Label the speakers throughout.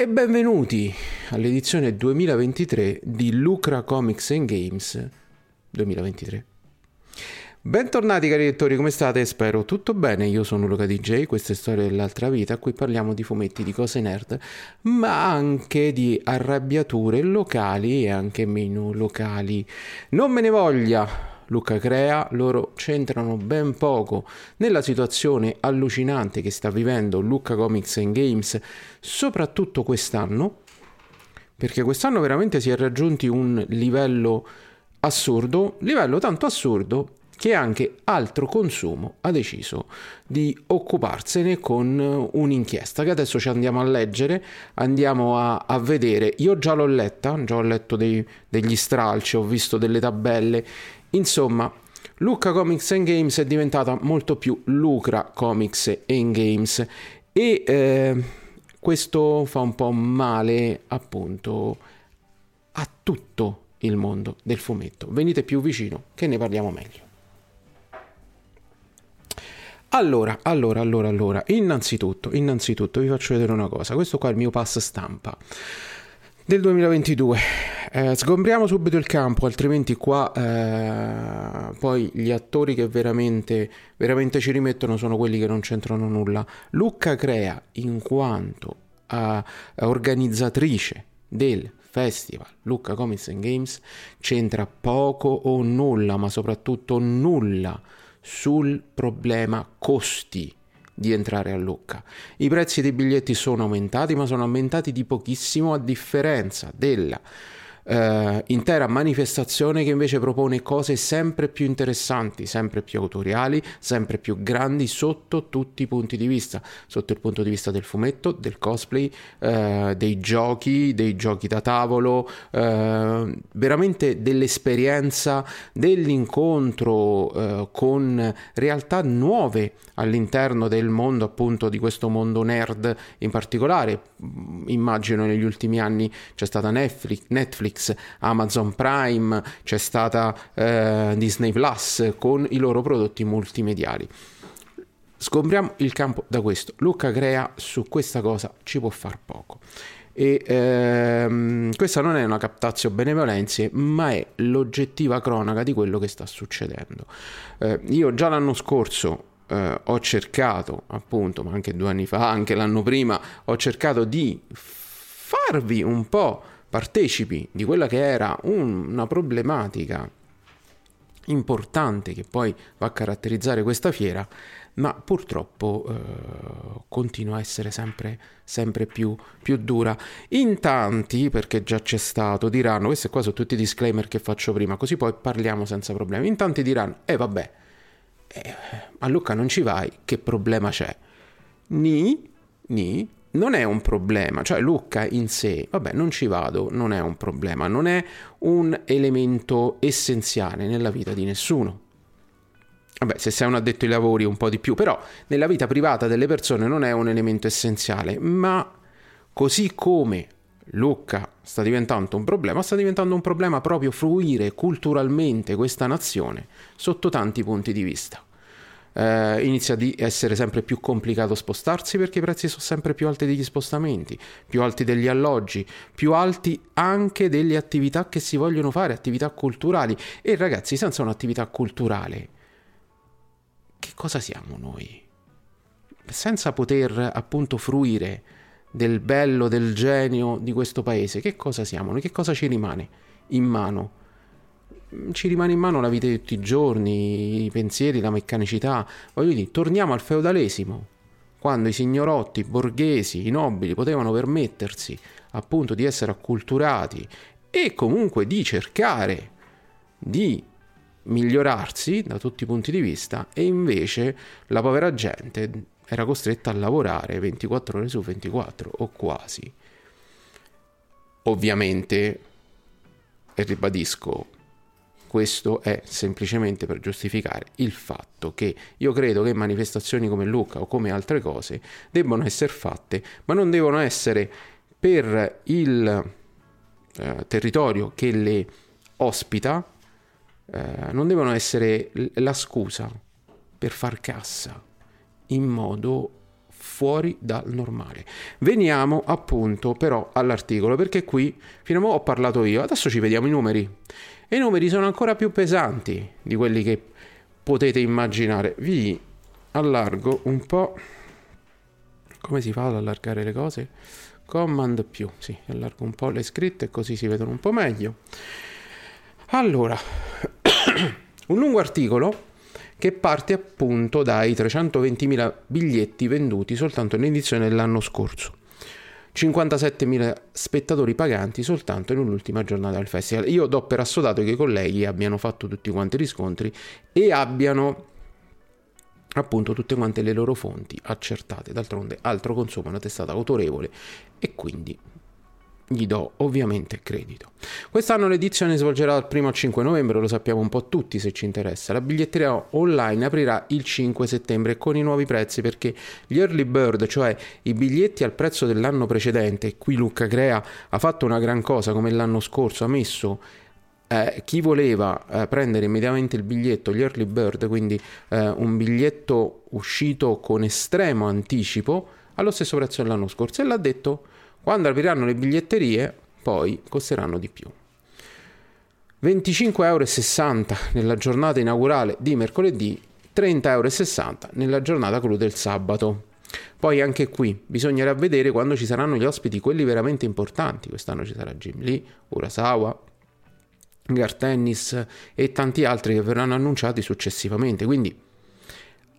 Speaker 1: E benvenuti all'edizione 2023 di Lucra Comics and Games 2023. Bentornati cari lettori, come state? Spero tutto bene, io sono Luca DJ, questa è Storia dell'altra vita, qui parliamo di fumetti, di cose nerd, ma anche di arrabbiature locali e anche meno locali. Non me ne voglia, Luca Crea, loro c'entrano ben poco nella situazione allucinante che sta vivendo Luca Comics and Games, soprattutto quest'anno, perché quest'anno veramente si è raggiunti un livello assurdo, livello tanto assurdo che anche altro consumo ha deciso di occuparsene con un'inchiesta che adesso ci andiamo a leggere, andiamo a, a vedere. Io già l'ho letta, già ho letto dei, degli stralci, ho visto delle tabelle, insomma. Lucca Comics and Games è diventata molto più Lucra Comics and Games e eh, questo fa un po' male appunto a tutto il mondo del fumetto. Venite più vicino che ne parliamo meglio. Allora, allora, allora, allora, innanzitutto, innanzitutto vi faccio vedere una cosa. Questo qua è il mio pass stampa del 2022. Eh, sgombriamo subito il campo, altrimenti qua eh, poi gli attori che veramente, veramente ci rimettono sono quelli che non c'entrano nulla. Lucca Crea, in quanto eh, organizzatrice del Festival Lucca Comics and Games, c'entra poco o nulla, ma soprattutto nulla sul problema costi di entrare a Lucca. I prezzi dei biglietti sono aumentati, ma sono aumentati di pochissimo a differenza della eh, intera manifestazione che invece propone cose sempre più interessanti, sempre più autoriali, sempre più grandi sotto tutti i punti di vista, sotto il punto di vista del fumetto, del cosplay, eh, dei giochi, dei giochi da tavolo, eh, veramente dell'esperienza, dell'incontro eh, con realtà nuove all'interno del mondo appunto di questo mondo nerd in particolare. Immagino negli ultimi anni c'è stata Netflix, Netflix Netflix, Amazon Prime, c'è stata eh, Disney Plus con i loro prodotti multimediali. Sgombriamo il campo da questo. Luca Crea su questa cosa ci può far poco. E ehm, questa non è una captazio benevolenze, ma è l'oggettiva cronaca di quello che sta succedendo. Eh, io già l'anno scorso eh, ho cercato, appunto, ma anche due anni fa, anche l'anno prima, ho cercato di farvi un po' partecipi di quella che era un, una problematica importante che poi va a caratterizzare questa fiera, ma purtroppo eh, continua a essere sempre, sempre più, più, dura. In tanti, perché già c'è stato, diranno, questi qua sono tutti i disclaimer che faccio prima, così poi parliamo senza problemi. In tanti diranno, eh vabbè, eh, a Lucca non ci vai, che problema c'è? Ni, ni, non è un problema, cioè Lucca in sé, vabbè, non ci vado, non è un problema, non è un elemento essenziale nella vita di nessuno. Vabbè, se sei un addetto ai lavori un po' di più, però nella vita privata delle persone non è un elemento essenziale, ma così come Lucca sta diventando un problema, sta diventando un problema proprio fruire culturalmente questa nazione sotto tanti punti di vista eh, inizia ad essere sempre più complicato spostarsi perché i prezzi sono sempre più alti degli spostamenti, più alti degli alloggi, più alti anche delle attività che si vogliono fare, attività culturali. E ragazzi, senza un'attività culturale, che cosa siamo noi? Senza poter appunto fruire del bello, del genio di questo paese, che cosa siamo? Che cosa ci rimane in mano? Ci rimane in mano la vita di tutti i giorni, i pensieri, la meccanicità. Voglio dire, torniamo al feudalesimo, quando i signorotti, i borghesi, i nobili potevano permettersi appunto di essere acculturati e comunque di cercare di migliorarsi da tutti i punti di vista e invece la povera gente era costretta a lavorare 24 ore su 24 o quasi. Ovviamente, e ribadisco, questo è semplicemente per giustificare il fatto che io credo che manifestazioni come Lucca o come altre cose debbano essere fatte, ma non devono essere per il eh, territorio che le ospita, eh, non devono essere la scusa per far cassa in modo fuori dal normale. Veniamo appunto però all'articolo perché qui fino a ora ho parlato io, adesso ci vediamo i numeri e i numeri sono ancora più pesanti di quelli che potete immaginare. Vi allargo un po'. Come si fa ad allargare le cose? Command più, sì, allargo un po' le scritte così si vedono un po' meglio. Allora, un lungo articolo che parte appunto dai 320.000 biglietti venduti soltanto nell'edizione dell'anno scorso. 57.000 spettatori paganti soltanto nell'ultima giornata del festival. Io do per assodato che i colleghi abbiano fatto tutti quanti i riscontri e abbiano appunto tutte quante le loro fonti accertate. D'altronde altro consumo una testata autorevole e quindi gli do ovviamente credito. Quest'anno l'edizione svolgerà dal 1 al 5 novembre, lo sappiamo un po' tutti se ci interessa. La biglietteria online aprirà il 5 settembre con i nuovi prezzi perché gli early bird, cioè i biglietti al prezzo dell'anno precedente, qui Luca Crea ha fatto una gran cosa come l'anno scorso, ha messo eh, chi voleva eh, prendere immediatamente il biglietto, gli early bird, quindi eh, un biglietto uscito con estremo anticipo, allo stesso prezzo dell'anno scorso e l'ha detto quando apriranno le biglietterie, poi costeranno di più. 25,60 euro nella giornata inaugurale di mercoledì, 30,60 euro nella giornata clou del sabato. Poi anche qui bisognerà vedere quando ci saranno gli ospiti, quelli veramente importanti. Quest'anno ci sarà Jim Lee, Urasawa, Gar Tennis e tanti altri che verranno annunciati successivamente. Quindi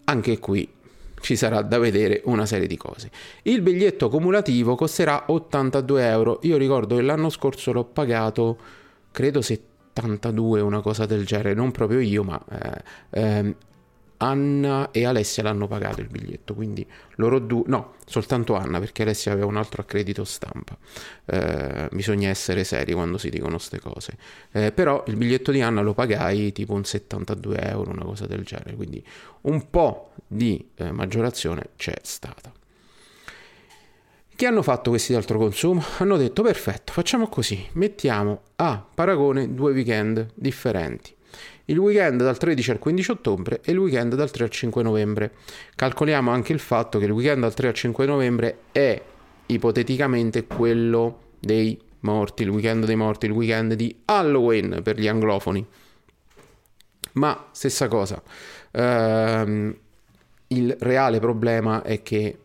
Speaker 1: anche qui ci sarà da vedere una serie di cose. Il biglietto cumulativo costerà 82 euro. Io ricordo che l'anno scorso l'ho pagato, credo 72, una cosa del genere, non proprio io, ma eh, eh, Anna e Alessia l'hanno pagato il biglietto, quindi loro due, no, soltanto Anna perché Alessia aveva un altro accredito stampa. Eh, bisogna essere seri quando si dicono queste cose. Eh, però il biglietto di Anna lo pagai tipo un 72 euro, una cosa del genere, quindi un po' di eh, maggiorazione c'è stata. Che hanno fatto questi di altro consumo? Hanno detto perfetto, facciamo così, mettiamo a paragone due weekend differenti il weekend dal 13 al 15 ottobre e il weekend dal 3 al 5 novembre. Calcoliamo anche il fatto che il weekend dal 3 al 5 novembre è ipoteticamente quello dei morti, il weekend dei morti, il weekend di Halloween per gli anglofoni. Ma stessa cosa, ehm, il reale problema è che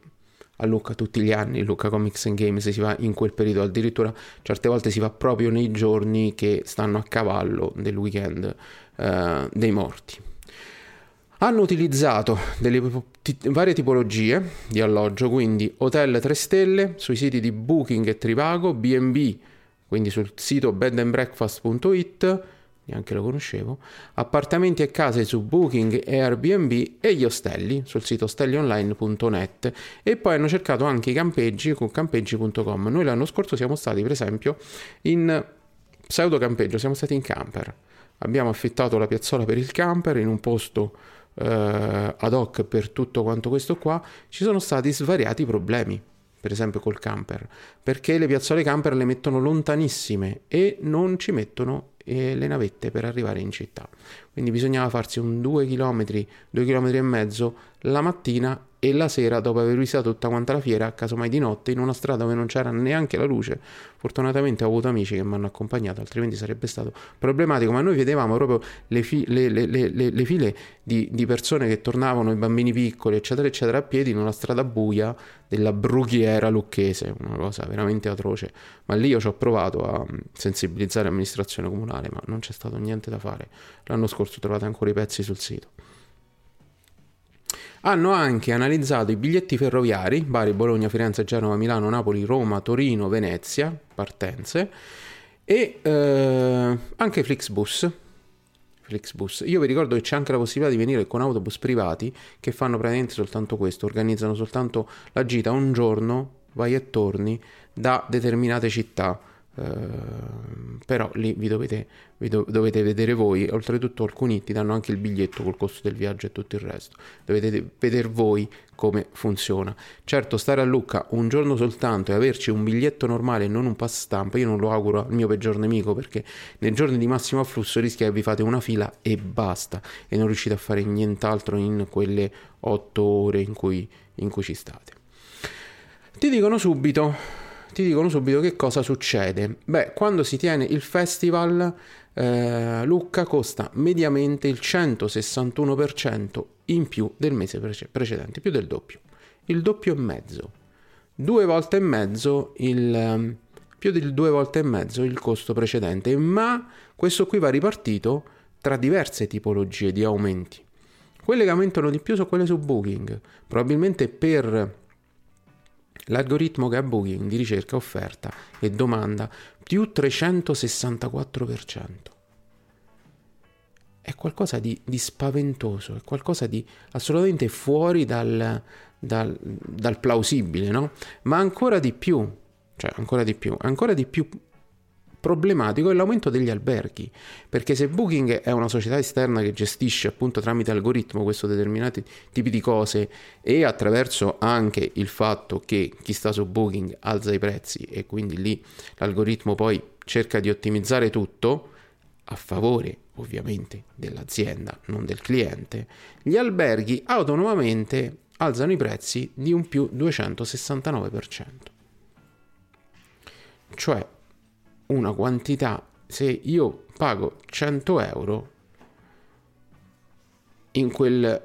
Speaker 1: a Lucca tutti gli anni, Lucca Comics and Games si va in quel periodo, addirittura certe volte si va proprio nei giorni che stanno a cavallo del weekend eh, dei morti. Hanno utilizzato delle t- varie tipologie di alloggio, quindi hotel 3 stelle sui siti di Booking e Trivago, B&B, quindi sul sito bedandbreakfast.it, neanche lo conoscevo, appartamenti e case su Booking e Airbnb e gli ostelli sul sito ostellionline.net e poi hanno cercato anche i campeggi con campeggi.com. Noi l'anno scorso siamo stati per esempio in pseudo campeggio, siamo stati in camper abbiamo affittato la piazzola per il camper in un posto eh, ad hoc per tutto quanto questo qua, ci sono stati svariati problemi, per esempio col camper, perché le piazzole camper le mettono lontanissime e non ci mettono eh, le navette per arrivare in città. Quindi bisognava farsi un 2 km, 2 km e mezzo la mattina e la sera, dopo aver visitato tutta quanta la fiera, casomai di notte, in una strada dove non c'era neanche la luce. Fortunatamente ho avuto amici che mi hanno accompagnato, altrimenti sarebbe stato problematico. Ma noi vedevamo proprio le, fi- le, le, le file di, di, persone che tornavano, i bambini piccoli, eccetera, eccetera, a piedi in una strada buia della brughiera lucchese, una cosa veramente atroce. Ma lì io ci ho provato a sensibilizzare l'amministrazione comunale, ma non c'è stato niente da fare. L'anno scorso trovate ancora i pezzi sul sito. Hanno anche analizzato i biglietti ferroviari, Bari, Bologna, Firenze, Genova, Milano, Napoli, Roma, Torino, Venezia, partenze, e eh, anche Flixbus. Flixbus. Io vi ricordo che c'è anche la possibilità di venire con autobus privati che fanno praticamente soltanto questo, organizzano soltanto la gita un giorno, vai e torni da determinate città Ehm, però lì vi dovete, vi do, dovete vedere voi. Oltretutto alcuni ti danno anche il biglietto col costo del viaggio e tutto il resto. Dovete vedere voi come funziona. Certo stare a Lucca un giorno soltanto e averci un biglietto normale e non un pass stampa io non lo auguro al mio peggior nemico perché nei giorni di massimo afflusso rischia che vi fate una fila e basta e non riuscite a fare nient'altro in quelle otto ore in cui, in cui ci state. Ti dicono subito ti dicono subito che cosa succede. Beh, quando si tiene il festival, eh, Lucca costa mediamente il 161% in più del mese prece- precedente, più del doppio. Il doppio e mezzo. Due volte e mezzo il... Ehm, più di due volte e mezzo il costo precedente, ma questo qui va ripartito tra diverse tipologie di aumenti. Quelle che aumentano di più sono quelle su Booking, probabilmente per L'algoritmo che ha Booking di ricerca offerta e domanda più 364%. È qualcosa di, di spaventoso, è qualcosa di assolutamente fuori dal, dal, dal plausibile, no? Ma ancora di più, cioè ancora di più, ancora di più problematico è l'aumento degli alberghi, perché se Booking è una società esterna che gestisce appunto tramite algoritmo questo determinati tipi di cose e attraverso anche il fatto che chi sta su Booking alza i prezzi e quindi lì l'algoritmo poi cerca di ottimizzare tutto a favore ovviamente dell'azienda, non del cliente, gli alberghi autonomamente alzano i prezzi di un più 269%. Cioè una quantità, se io pago 100 euro in quel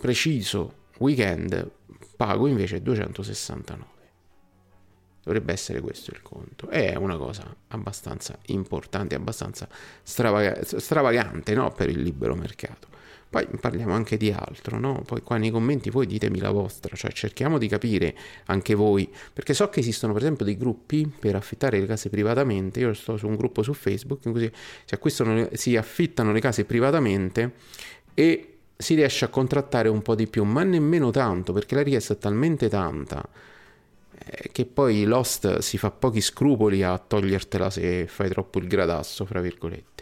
Speaker 1: preciso weekend pago invece 269. Dovrebbe essere questo il conto. È una cosa abbastanza importante, abbastanza stravaga- stravagante no? per il libero mercato. Poi parliamo anche di altro, no? Poi qua nei commenti voi ditemi la vostra, cioè cerchiamo di capire anche voi, perché so che esistono per esempio dei gruppi per affittare le case privatamente, io sto su un gruppo su Facebook in cui si, acquistano, si affittano le case privatamente e si riesce a contrattare un po' di più, ma nemmeno tanto, perché la richiesta è talmente tanta eh, che poi Lost si fa pochi scrupoli a togliertela se fai troppo il gradasso, fra virgolette.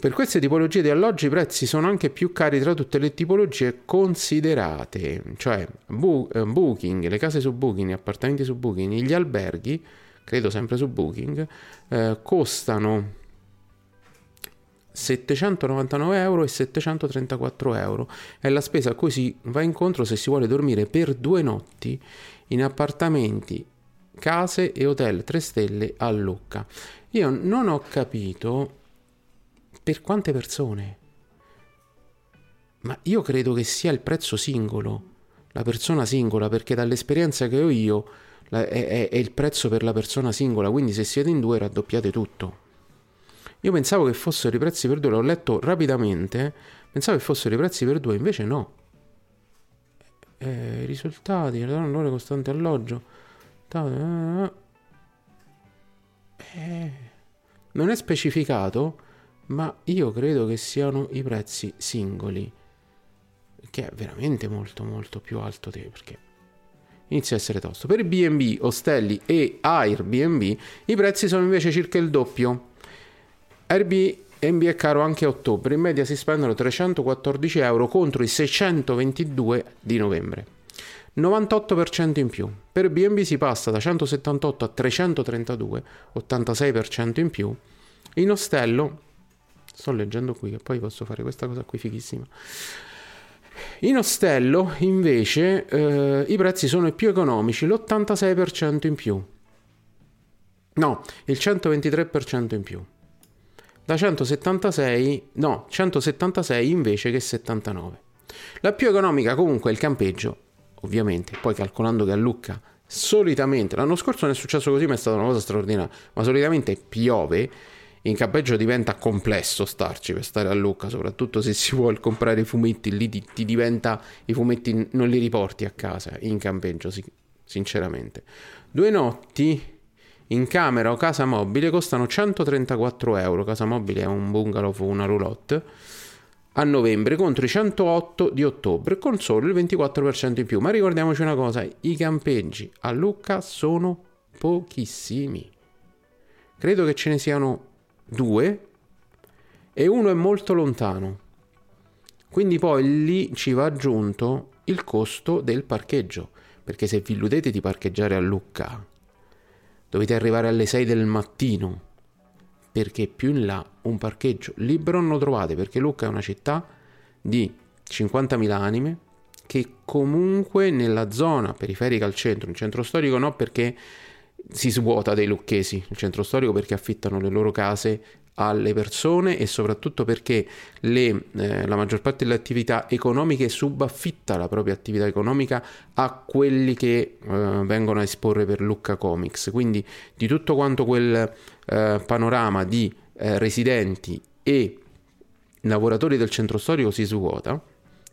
Speaker 1: Per queste tipologie di alloggi i prezzi sono anche più cari tra tutte le tipologie considerate, cioè bu- eh, Booking, le case su Booking, gli appartamenti su Booking, gli alberghi, credo sempre su Booking, eh, costano 799 euro e 734 euro. È la spesa a cui si va incontro se si vuole dormire per due notti in appartamenti, case e hotel 3 stelle a Lucca. Io non ho capito per quante persone? Ma io credo che sia il prezzo singolo, la persona singola, perché dall'esperienza che ho io è, è, è il prezzo per la persona singola, quindi se siete in due raddoppiate tutto. Io pensavo che fossero i prezzi per due, l'ho letto rapidamente, pensavo che fossero i prezzi per due, invece no. Eh, risultati, l'onore costante alloggio. Eh, non è specificato ma io credo che siano i prezzi singoli, che è veramente molto molto più alto te, perché inizia a essere tosto. Per B&B, ostelli e Airbnb i prezzi sono invece circa il doppio. Airbnb è caro anche a ottobre, in media si spendono 314 euro contro i 622 di novembre. 98% in più. Per B&B si passa da 178 a 332, 86% in più. In ostello Sto leggendo qui che poi posso fare questa cosa qui fighissima. In ostello, invece, eh, i prezzi sono più economici, l'86% in più. No, il 123% in più. Da 176, no, 176 invece che 79. La più economica comunque è il campeggio, ovviamente, poi calcolando che a Lucca solitamente, l'anno scorso non è successo così ma è stata una cosa straordinaria, ma solitamente piove in campeggio diventa complesso starci per stare a Lucca, soprattutto se si vuole comprare i fumetti, lì ti, ti diventa i fumetti non li riporti a casa in campeggio, sì, sinceramente. Due notti in camera o casa mobile costano 134 euro. Casa mobile è un bungalow una roulotte a novembre contro i 108 di ottobre con solo il 24% in più. Ma ricordiamoci una cosa, i campeggi a Lucca sono pochissimi. Credo che ce ne siano due e uno è molto lontano. Quindi poi lì ci va aggiunto il costo del parcheggio, perché se vi illudete di parcheggiare a Lucca, dovete arrivare alle 6 del mattino, perché più in là un parcheggio libero non lo trovate, perché Lucca è una città di 50.000 anime che comunque nella zona periferica al centro, in centro storico no perché si svuota dei lucchesi, il centro storico perché affittano le loro case alle persone e soprattutto perché le, eh, la maggior parte delle attività economiche subaffitta la propria attività economica a quelli che eh, vengono a esporre per Lucca Comics. Quindi di tutto quanto quel eh, panorama di eh, residenti e lavoratori del centro storico si svuota,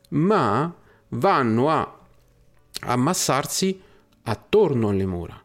Speaker 1: ma vanno a ammassarsi attorno alle mura.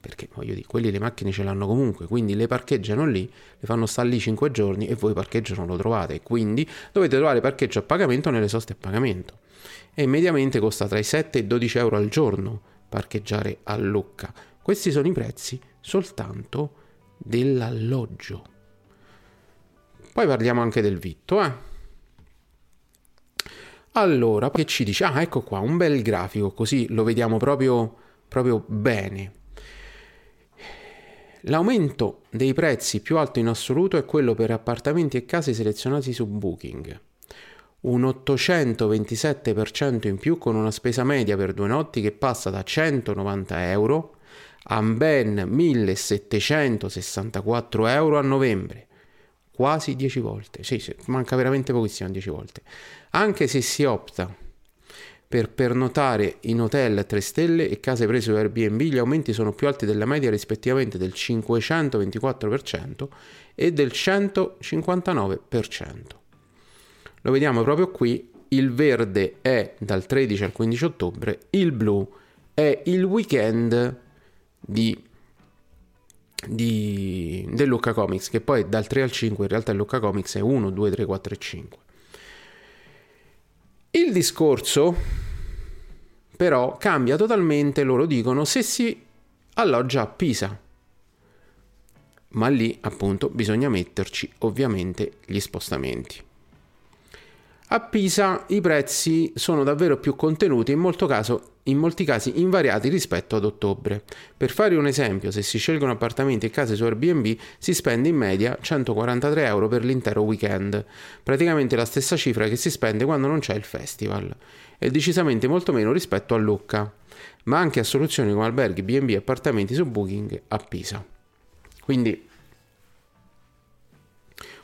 Speaker 1: perché voglio dire, quelli le macchine ce l'hanno comunque, quindi le parcheggiano lì, le fanno stare lì 5 giorni e voi parcheggio non lo trovate, quindi dovete trovare parcheggio a pagamento nelle soste a pagamento. E mediamente costa tra i 7 e i 12 euro al giorno parcheggiare a Lucca. Questi sono i prezzi soltanto dell'alloggio. Poi parliamo anche del vitto, eh. Allora, che ci dice? Ah, ecco qua, un bel grafico, così lo vediamo proprio, proprio bene. L'aumento dei prezzi più alto in assoluto è quello per appartamenti e case selezionati su Booking. Un 827% in più con una spesa media per due notti che passa da 190 euro a ben 1764 euro a novembre. Quasi 10 volte. Sì, manca veramente pochissimo 10 volte. Anche se si opta per pernotare in hotel 3 stelle e case prese su Airbnb gli aumenti sono più alti della media rispettivamente del 524% e del 159%. Lo vediamo proprio qui, il verde è dal 13 al 15 ottobre, il blu è il weekend di, di, del Lucca Comics, che poi dal 3 al 5 in realtà il Lucca Comics è 1, 2, 3, 4 e 5. Il discorso però cambia totalmente, loro dicono, se si alloggia a Pisa. Ma lì appunto bisogna metterci ovviamente gli spostamenti. A Pisa i prezzi sono davvero più contenuti, in, in molti casi invariati rispetto ad ottobre. Per fare un esempio, se si scelgono appartamenti e case su Airbnb si spende in media 143 euro per l'intero weekend, praticamente la stessa cifra che si spende quando non c'è il festival, e decisamente molto meno rispetto a Lucca, ma anche a soluzioni come alberghi, B&B e appartamenti su Booking a Pisa. Quindi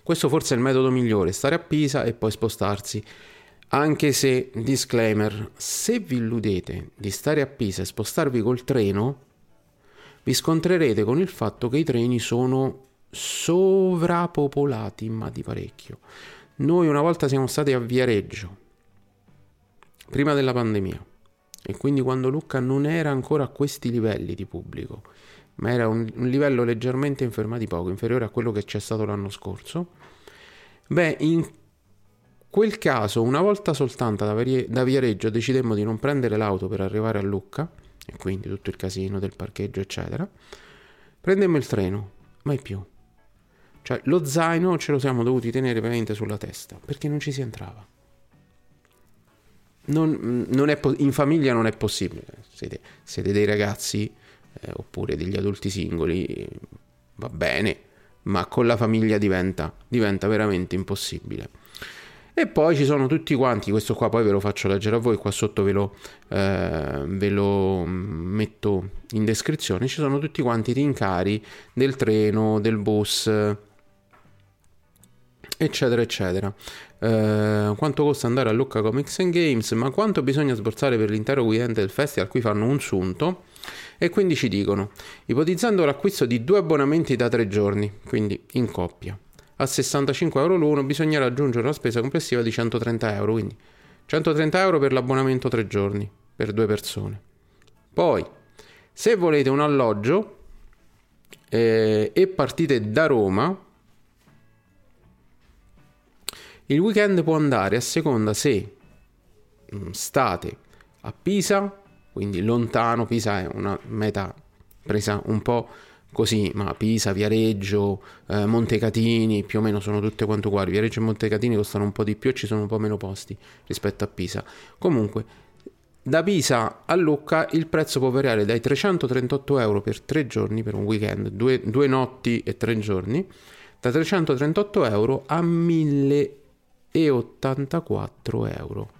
Speaker 1: questo forse è il metodo migliore, stare a Pisa e poi spostarsi. Anche se, disclaimer, se vi illudete di stare a Pisa e spostarvi col treno, vi scontrerete con il fatto che i treni sono sovrappopolati, ma di parecchio. Noi una volta siamo stati a Viareggio, prima della pandemia, e quindi quando Lucca non era ancora a questi livelli di pubblico ma era un, un livello leggermente inferma di poco, inferiore a quello che c'è stato l'anno scorso, beh, in quel caso, una volta soltanto da, Varie, da Viareggio decidemmo di non prendere l'auto per arrivare a Lucca, e quindi tutto il casino del parcheggio, eccetera, prendemmo il treno, mai più. Cioè, lo zaino ce lo siamo dovuti tenere veramente sulla testa, perché non ci si entrava. Non, non è, in famiglia non è possibile. Siete, siete dei ragazzi eh, oppure degli adulti singoli, va bene, ma con la famiglia diventa, diventa veramente impossibile. E poi ci sono tutti quanti, questo qua poi ve lo faccio leggere a voi, qua sotto ve lo, eh, ve lo metto in descrizione, ci sono tutti quanti i rincari del treno, del bus, eccetera eccetera. Uh, quanto costa andare a Lucca Comics and Games, ma quanto bisogna sborsare per l'intero weekend del festival, qui fanno un sunto e quindi ci dicono, ipotizzando l'acquisto di due abbonamenti da tre giorni, quindi in coppia, a 65 euro l'uno bisognerà aggiungere una spesa complessiva di 130 euro, quindi 130 euro per l'abbonamento tre giorni, per due persone. Poi, se volete un alloggio eh, e partite da Roma, il weekend può andare a seconda se mm, state a Pisa, quindi lontano, Pisa è una meta presa un po' così, ma Pisa, Viareggio, eh, Montecatini più o meno sono tutte quanto uguali. Viareggio e Montecatini costano un po' di più e ci sono un po' meno posti rispetto a Pisa. Comunque, da Pisa a Lucca il prezzo può variare dai 338 euro per tre giorni, per un weekend, due, due notti e tre giorni, da 338 euro a 1000 e 84 euro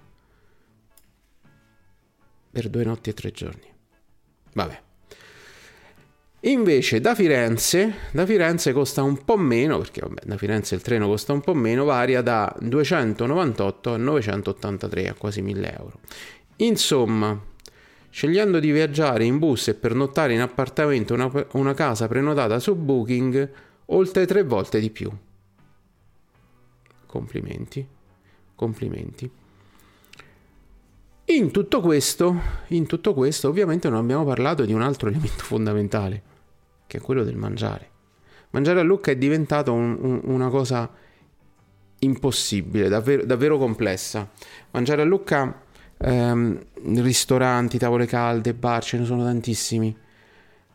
Speaker 1: per due notti e tre giorni. Vabbè. Invece da Firenze, da Firenze costa un po' meno, perché vabbè, da Firenze il treno costa un po' meno, varia da 298 a 983, a quasi 1000 euro. Insomma, scegliendo di viaggiare in bus e pernottare in appartamento una, una casa prenotata su Booking, oltre tre volte di più. Complimenti, complimenti. In tutto questo, in tutto questo, ovviamente non abbiamo parlato di un altro elemento fondamentale, che è quello del mangiare. Mangiare a Lucca è diventato un, un, una cosa impossibile, davvero, davvero, complessa. Mangiare a Lucca, ehm, ristoranti, tavole calde, bar, ce ne sono tantissimi.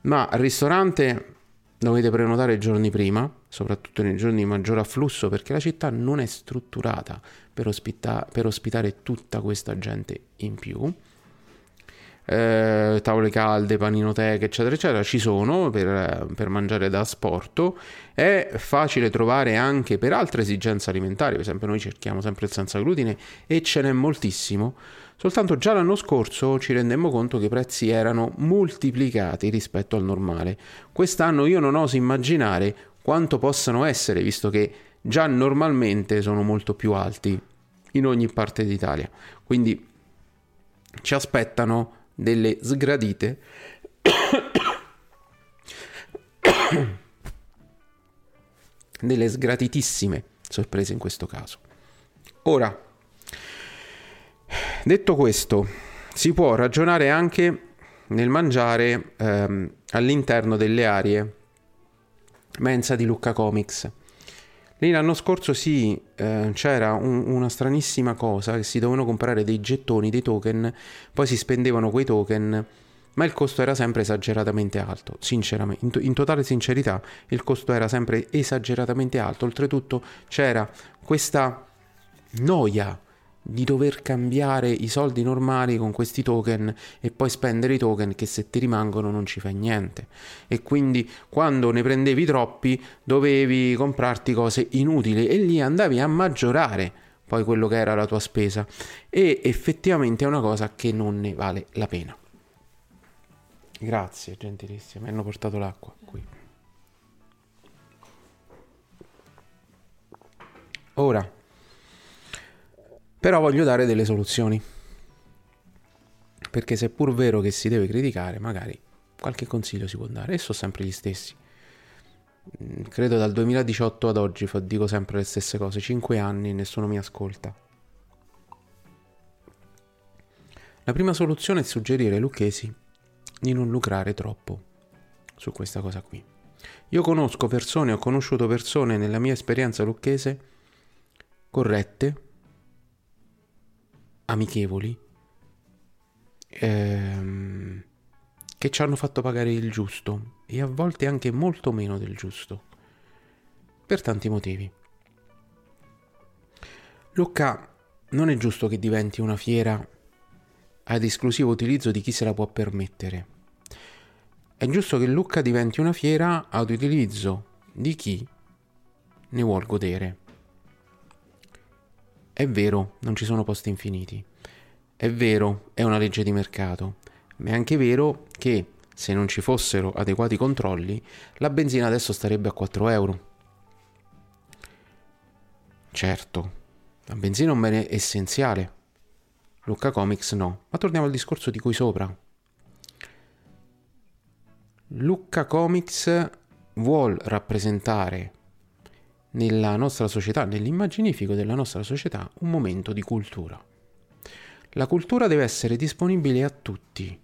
Speaker 1: Ma al ristorante dovete prenotare giorni prima, soprattutto nei giorni di maggior afflusso, perché la città non è strutturata per, ospita- per ospitare tutta questa gente in più. Eh, tavole calde, paninoteche, eccetera, eccetera, ci sono per, per, mangiare da asporto. È facile trovare anche per altre esigenze alimentari, per esempio, noi cerchiamo sempre il senza glutine e ce n'è moltissimo. Soltanto già l'anno scorso ci rendemmo conto che i prezzi erano moltiplicati rispetto al normale. Quest'anno io non oso immaginare quanto possano essere, visto che già normalmente sono molto più alti in ogni parte d'Italia. Quindi ci aspettano delle sgradite delle sgratitissime sorprese in questo caso. Ora, Detto questo, si può ragionare anche nel mangiare ehm, all'interno delle aree mensa di Lucca Comics. Lì l'anno scorso sì, eh, c'era un, una stranissima cosa che si dovevano comprare dei gettoni, dei token, poi si spendevano quei token, ma il costo era sempre esageratamente alto, sinceramente, in, in totale sincerità il costo era sempre esageratamente alto, oltretutto c'era questa noia di dover cambiare i soldi normali con questi token e poi spendere i token che se ti rimangono non ci fai niente. E quindi quando ne prendevi troppi dovevi comprarti cose inutili e lì andavi a maggiorare poi quello che era la tua spesa. E effettivamente è una cosa che non ne vale la pena. Grazie gentilissima. Mi hanno portato l'acqua qui. Ora però voglio dare delle soluzioni. Perché se è pur vero che si deve criticare, magari qualche consiglio si può dare. E sono sempre gli stessi. Mm, credo dal 2018 ad oggi dico sempre le stesse cose. 5 anni e nessuno mi ascolta. La prima soluzione è suggerire ai lucchesi di non lucrare troppo su questa cosa qui. Io conosco persone, ho conosciuto persone nella mia esperienza lucchese corrette, amichevoli ehm, che ci hanno fatto pagare il giusto e a volte anche molto meno del giusto per tanti motivi. Lucca non è giusto che diventi una fiera ad esclusivo utilizzo di chi se la può permettere. È giusto che Lucca diventi una fiera ad utilizzo di chi ne vuol godere. È vero, non ci sono posti infiniti. È vero, è una legge di mercato. Ma è anche vero che se non ci fossero adeguati controlli, la benzina adesso starebbe a 4 euro. Certo, la benzina è un bene essenziale. Lucca Comics no. Ma torniamo al discorso di cui sopra. Lucca Comics vuol rappresentare nella nostra società, nell'immaginifico della nostra società, un momento di cultura. La cultura deve essere disponibile a tutti,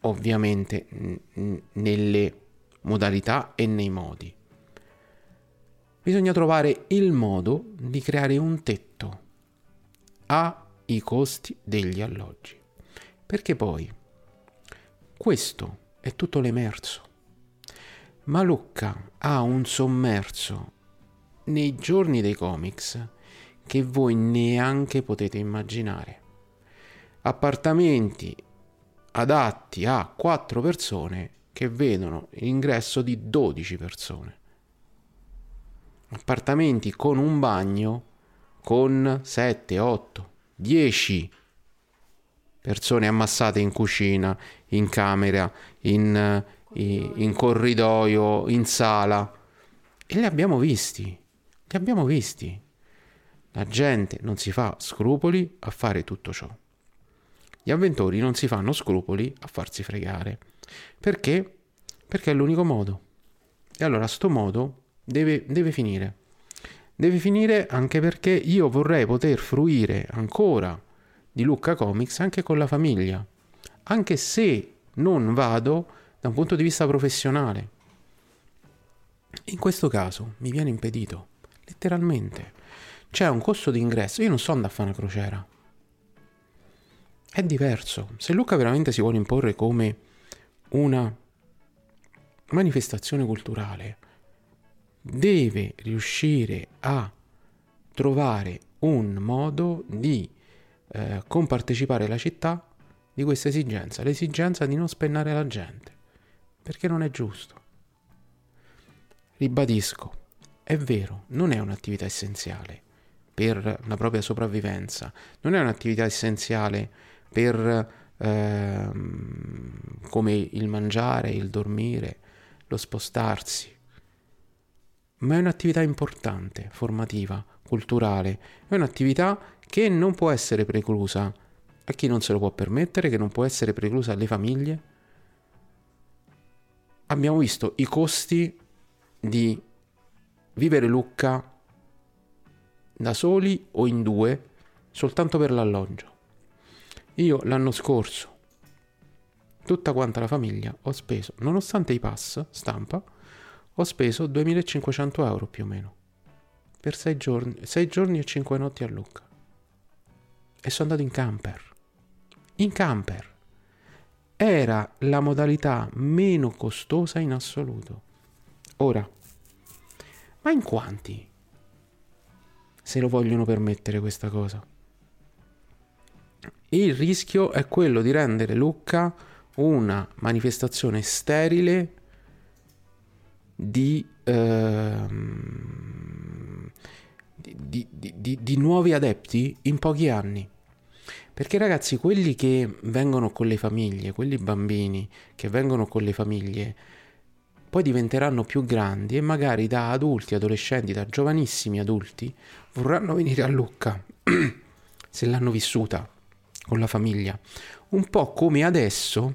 Speaker 1: ovviamente n- nelle modalità e nei modi. Bisogna trovare il modo di creare un tetto ai costi degli alloggi, perché poi questo è tutto l'emerso. Ma Lucca ha un sommerso nei giorni dei comics che voi neanche potete immaginare. Appartamenti adatti a 4 persone che vedono l'ingresso di 12 persone. Appartamenti con un bagno con 7, 8, 10 persone ammassate in cucina, in camera, in, in corridoio, in sala. E li abbiamo visti, li abbiamo visti. La gente non si fa scrupoli a fare tutto ciò. Gli avventori non si fanno scrupoli a farsi fregare. Perché? Perché è l'unico modo. E allora sto modo deve, deve finire. Deve finire anche perché io vorrei poter fruire ancora di Lucca Comics anche con la famiglia. Anche se non vado da un punto di vista professionale. In questo caso mi viene impedito, letteralmente c'è un costo di ingresso. Io non so andare a fare una crociera. È diverso. Se Luca veramente si vuole imporre come una manifestazione culturale, deve riuscire a trovare un modo di eh, compartecipare la città di questa esigenza, l'esigenza di non spennare la gente, perché non è giusto. Ribadisco, è vero, non è un'attività essenziale, per la propria sopravvivenza, non è un'attività essenziale per eh, come il mangiare, il dormire, lo spostarsi, ma è un'attività importante, formativa, culturale, è un'attività che non può essere preclusa a chi non se lo può permettere, che non può essere preclusa alle famiglie. Abbiamo visto i costi di vivere Lucca da soli o in due, soltanto per l'alloggio. Io l'anno scorso, tutta quanta la famiglia, ho speso, nonostante i pass stampa, ho speso 2500 euro più o meno per 6 giorni, 6 giorni e 5 notti a Lucca. E sono andato in camper. In camper. Era la modalità meno costosa in assoluto. Ora, ma in quanti se lo vogliono permettere questa cosa. Il rischio è quello di rendere Lucca una manifestazione sterile di, ehm, di, di, di nuovi adepti in pochi anni. Perché ragazzi, quelli che vengono con le famiglie, quelli bambini che vengono con le famiglie, poi diventeranno più grandi e magari da adulti, adolescenti, da giovanissimi adulti vorranno venire a Lucca se l'hanno vissuta con la famiglia. Un po' come adesso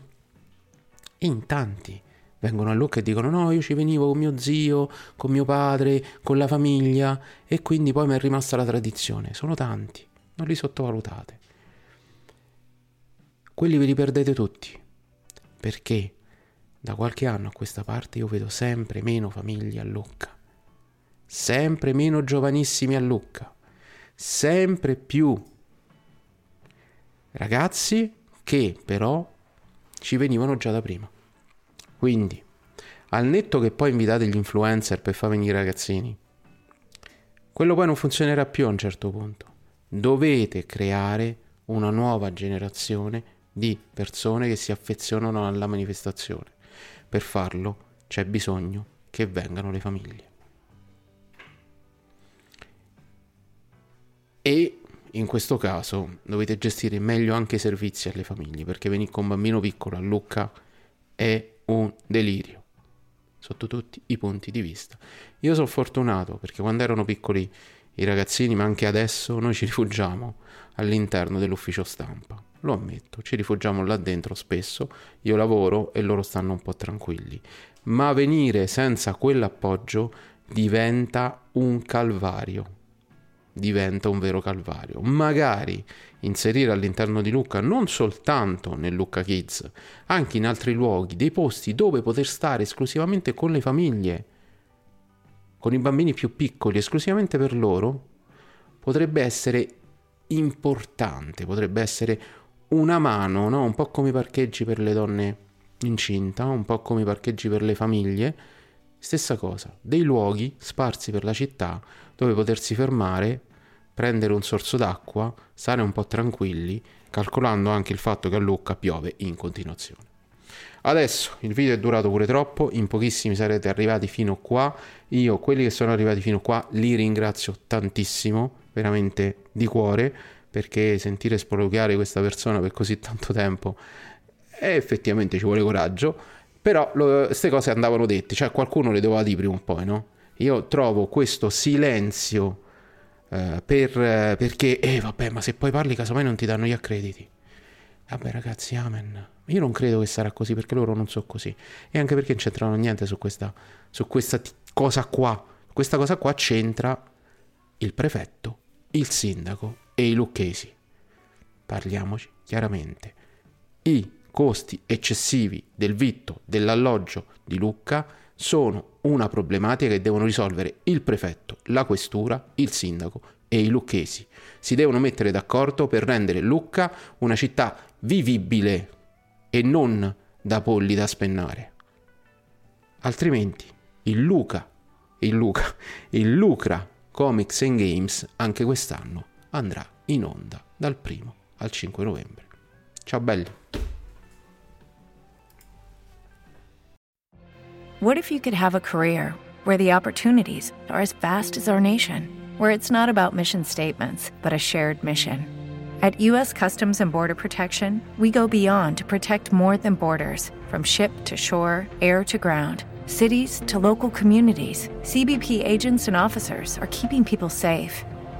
Speaker 1: in tanti vengono a Lucca e dicono no, io ci venivo con mio zio, con mio padre, con la famiglia e quindi poi mi è rimasta la tradizione. Sono tanti, non li sottovalutate. Quelli ve li perdete tutti. Perché? Da qualche anno a questa parte io vedo sempre meno famiglie a Lucca, sempre meno giovanissimi a Lucca, sempre più ragazzi che però ci venivano già da prima. Quindi, al netto che poi invitate gli influencer per far venire i ragazzini, quello poi non funzionerà più a un certo punto. Dovete creare una nuova generazione di persone che si affezionano alla manifestazione. Per farlo c'è bisogno che vengano le famiglie. in questo caso dovete gestire meglio anche i servizi alle famiglie, perché venire con un bambino piccolo a Lucca è un delirio, sotto tutti i punti di vista. Io sono fortunato perché quando erano piccoli i ragazzini, ma anche adesso, noi ci rifugiamo all'interno dell'ufficio stampa. Lo ammetto, ci rifugiamo là dentro spesso, io lavoro e loro stanno un po' tranquilli. Ma venire senza quell'appoggio diventa un calvario diventa un vero calvario. Magari inserire all'interno di Lucca, non soltanto nel Lucca Kids, anche in altri luoghi, dei posti dove poter stare esclusivamente con le famiglie, con i bambini più piccoli, esclusivamente per loro, potrebbe essere importante, potrebbe essere una mano, no? un po' come i parcheggi per le donne incinta, un po' come i parcheggi per le famiglie, stessa cosa, dei luoghi sparsi per la città dove potersi fermare, prendere un sorso d'acqua, stare un po' tranquilli, calcolando anche il fatto che a Lucca piove in continuazione. Adesso il video è durato pure troppo, in pochissimi sarete arrivati fino qua. Io, quelli che sono arrivati fino qua, li ringrazio tantissimo, veramente di cuore, perché sentire sproloquiare questa persona per così tanto tempo è effettivamente ci vuole coraggio. Però queste cose andavano dette, cioè qualcuno le doveva dire prima o poi, no? Io trovo questo silenzio eh, per, eh, perché, eh vabbè, ma se poi parli casomai non ti danno gli accrediti. Vabbè ragazzi, amen. Io non credo che sarà così perché loro non sono così. E anche perché non c'entrano niente su questa, su questa t- cosa qua. Questa cosa qua c'entra il prefetto, il sindaco e i lucchesi. Parliamoci chiaramente. I costi eccessivi del vitto dell'alloggio di Lucca sono una problematica che devono risolvere il prefetto, la questura, il sindaco e i lucchesi. Si devono mettere d'accordo per rendere Lucca una città vivibile e non da polli da spennare. Altrimenti il Luca, il Luca, il Lucra Comics and Games anche quest'anno andrà in onda dal 1 al 5 novembre. Ciao belli!
Speaker 2: What if you could have a career where the opportunities are as vast as our nation, where it's not about mission statements, but a shared mission? At U.S. Customs and Border Protection, we go beyond to protect more than borders from ship to shore, air to ground, cities to local communities. CBP agents and officers are keeping people safe.